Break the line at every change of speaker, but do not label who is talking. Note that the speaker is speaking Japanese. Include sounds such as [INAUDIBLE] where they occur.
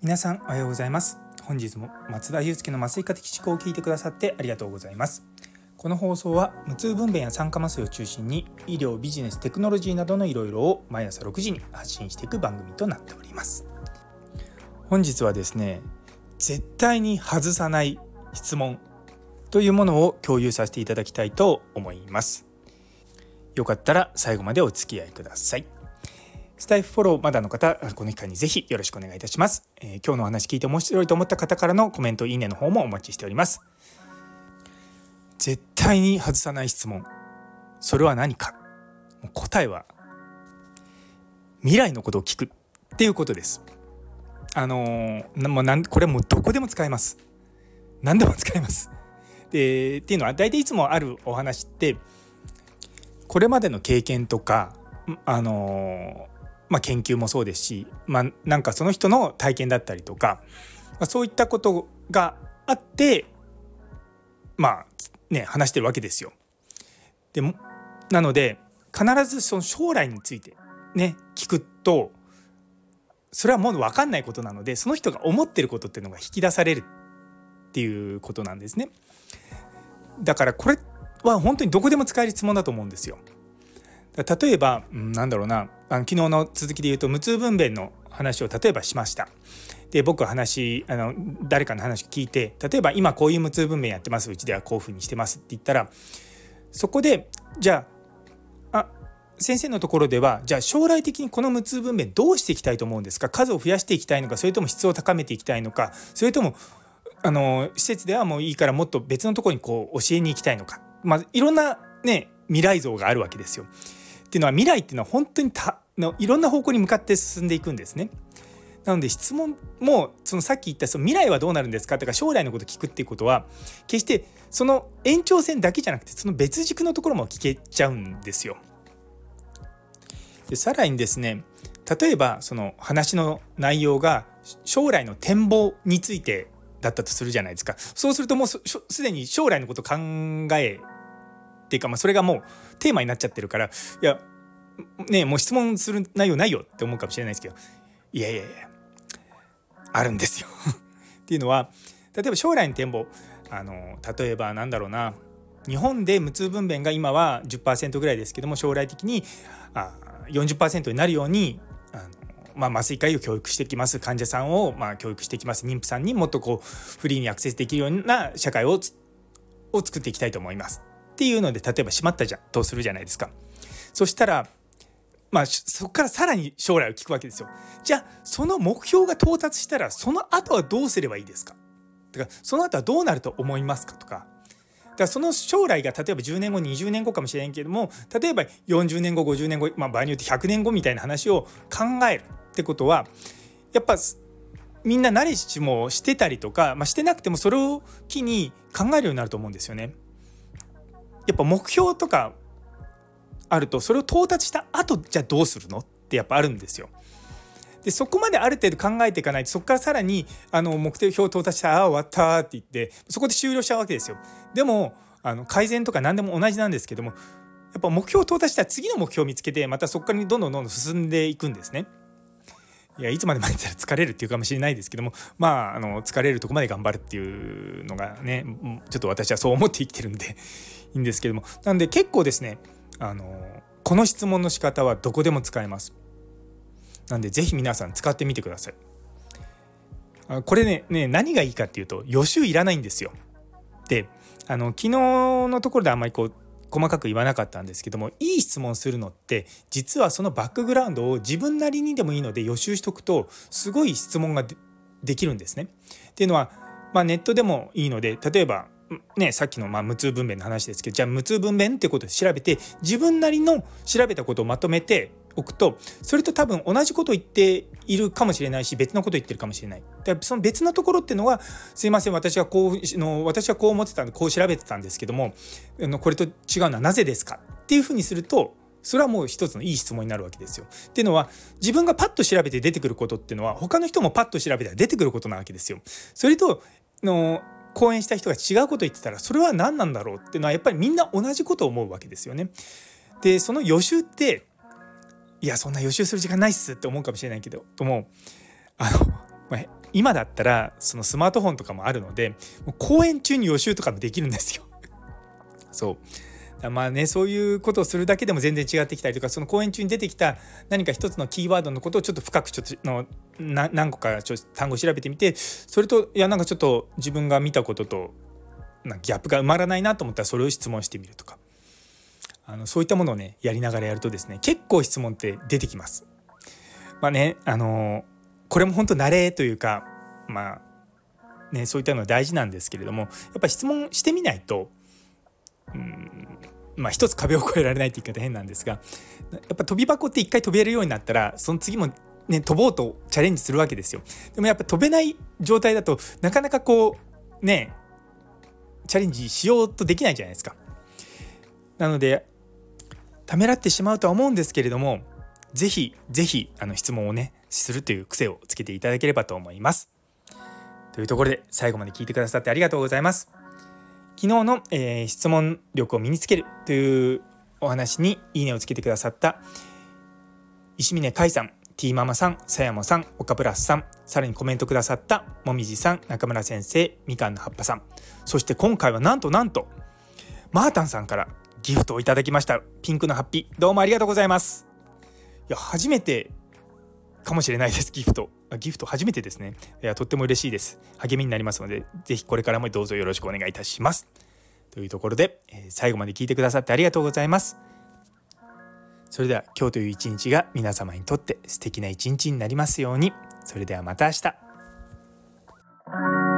皆さんおはようございます。本日も松田祐介の麻酔科的思考を聞いてくださってありがとうございます。この放送は無痛分娩や酸化麻酔を中心に医療ビジネステクノロジーなどのいろいろを毎朝6時に発信していく番組となっております。本日はですね絶対に外さない質問というものを共有させていただきたいと思います。よかったら最後までお付き合いくださいスタイフフォローまだの方、この機会にぜひよろしくお願いいたします。えー、今日のお話聞いて面白いと思った方からのコメント、いいねの方もお待ちしております。絶対に外さない質問。それは何か答えは、未来のことを聞くっていうことです。あのー、もうなんこれもうどこでも使えます。何でも使えます。でっていうのは大体いつもあるお話ってこれまでの経験とかあのまあ、研究もそうですし、まあ、なんかその人の体験だったりとか、まあ、そういったことがあってまあね話してるわけですよ。でもなので必ずその将来についてね聞くとそれはもう分かんないことなのでその人が思ってることっていうのが引き出されるっていうことなんですね。だからこれは本当にどこでも使える質問だと思うんですよ。例えば、うん、なんだろうなあの昨日の続きで言うと無痛分娩の話を例えばしました。で僕は話あの誰かの話聞いて例えば今こういう無痛分娩やってますうちではこういうふうにしてますって言ったらそこでじゃああ先生のところではじゃあ将来的にこの無痛分娩どうしていきたいと思うんですか？数を増やしていきたいのかそれとも質を高めていきたいのかそれともあの施設ではもういいからもっと別のところにこう教えに行きたいのか、まあ、いろんなね未来像があるわけですよ。っていうのは未来っていうのは本当にたのいろんな方向に向かって進んでいくんですね。なので質問もそのさっき言ったその未来はどうなるんですかとか将来のこと聞くっていうことは決してその延長線だけじゃなくてその別軸のところも聞けちゃうんですよ。でさらにですね例えばその話の内容が将来の展望についてだったとするじゃないですかそうするともうすでに将来のこと考えていうか、まあ、それがもうテーマになっちゃってるからいやねもう質問する内容ないよって思うかもしれないですけどいやいやいやあるんですよ。[LAUGHS] っていうのは例えば将来の展望あの例えばなんだろうな日本で無痛分娩が今は10%ぐらいですけども将来的にあ40%になるようにあの、まあ、麻酔科医を教育してきます患者さんをまあ教育してきます妊婦さんにもっとこうフリーにアクセスできるような社会をを作っていきたいと思います。っていうので例えば閉まったじゃんとするじゃないですか。そしたらまあ、そこからさらに将来を聞くわけですよ。じゃあその目標が到達したらその後はどうすればいいですか？とかその後はどうなると思いますかとかだからその将来が例えば10年後20年後かもしれんけども例えば40年後50年後、まあ、場合によって100年後みたいな話を考えるってことはやっぱみんな慣れしもしてたりとか、まあ、してなくてもそれを機に考えるようになると思うんですよね。やっぱ目標とかあるとそれを到達した後じゃあどうするのってやっぱあるんですよ。でそこまである程度考えていかないとそこからさらにあの目標到達したああ終わったって言ってそこで終了しちゃうわけですよ。でもあの改善とか何でも同じなんですけどもやっぱ目標到達したら次の目標を見つけてまたそこからどんどんどんどん進んでいくんですね。いやいつまで待ってたら疲れるっていうかもしれないですけどもまああの疲れるとこまで頑張るっていうのがねちょっと私はそう思って生きてるんで [LAUGHS] いいんですけども。なんで結構ですねあのこの質問の仕方はどこでも使えます。なんで是非皆さん使ってみてください。これねね何がいいかっていうと予習いらないんですよ。であの昨日のところであんまりこう細かく言わなかったんですけどもいい質問するのって実はそのバックグラウンドを自分なりにでもいいので予習しとくとすごい質問ができるんですね。っていうのは、まあ、ネットでもいいので例えばね、さっきのまあ無痛分娩の話ですけどじゃあ無痛分娩ってことで調べて自分なりの調べたことをまとめておくとそれと多分同じこと言っているかもしれないし別のこと言ってるかもしれない。でその別のところっていうのはすいません私はこうの私はこう思ってたんでこう調べてたんですけどもあのこれと違うのはなぜですかっていうふうにするとそれはもう一つのいい質問になるわけですよ。っていうのは自分がパッと調べて出てくることっていうのは他の人もパッと調べたら出てくることなわけですよ。それとの講演した人が違うこと言ってたらそれは何なんだろうっていうのはやっぱりみんな同じことを思うわけですよね。でその予習っていやそんな予習する時間ないっすって思うかもしれないけどともあの、ま、今だったらそのスマートフォンとかもあるのでもう公演中に予習とかもできるんですよ。[LAUGHS] そう。まあねそういうことをするだけでも全然違ってきたりとかその講演中に出てきた何か一つのキーワードのことをちょっと深くちょっとの何個かちょ単語調べてみてそれといやなんかちょっと自分が見たこととなギャップが埋まらないなと思ったらそれを質問してみるとか。あのそういったものをねやりながらやるとですね結構質問って出てきます。まあねあのこれも本当慣れというかまあねそういったのは大事なんですけれどもやっぱ質問してみないとうんまあ一つ壁を越えられないって言い方変なんですがやっぱ飛び箱って一回飛べるようになったらその次もね飛ぼうとチャレンジするわけですよでもやっぱ飛べない状態だとなかなかこうねチャレンジしようとできないじゃないですかなのでためらってしまうとは思うんですけれども是非是非あの質問をねするという癖をつけていただければと思います。というところで最後まで聞いてくださってありがとうございます。昨日の、えー、質問力を身につけるというお話にいいねをつけてくださった石峰海さん、ティーママさん、さやもさん、岡プラスさん、さらにコメントくださったもみじさん、中村先生、みかんの葉っぱさん、そして今回はなんとなんとマータンさんからギフトをいただきました。ピンクのハッピー。どうもありがとうございます。いや初めてかもしれないです。ギフト。ギフト初めてですね。いやとっても嬉しいです。励みになりますので是非これからもどうぞよろしくお願いいたします。というところで、え最後まで聞いてくださってありがとうございます。それでは今日という一日が皆様にとって素敵な一日になりますように。それではまた明日。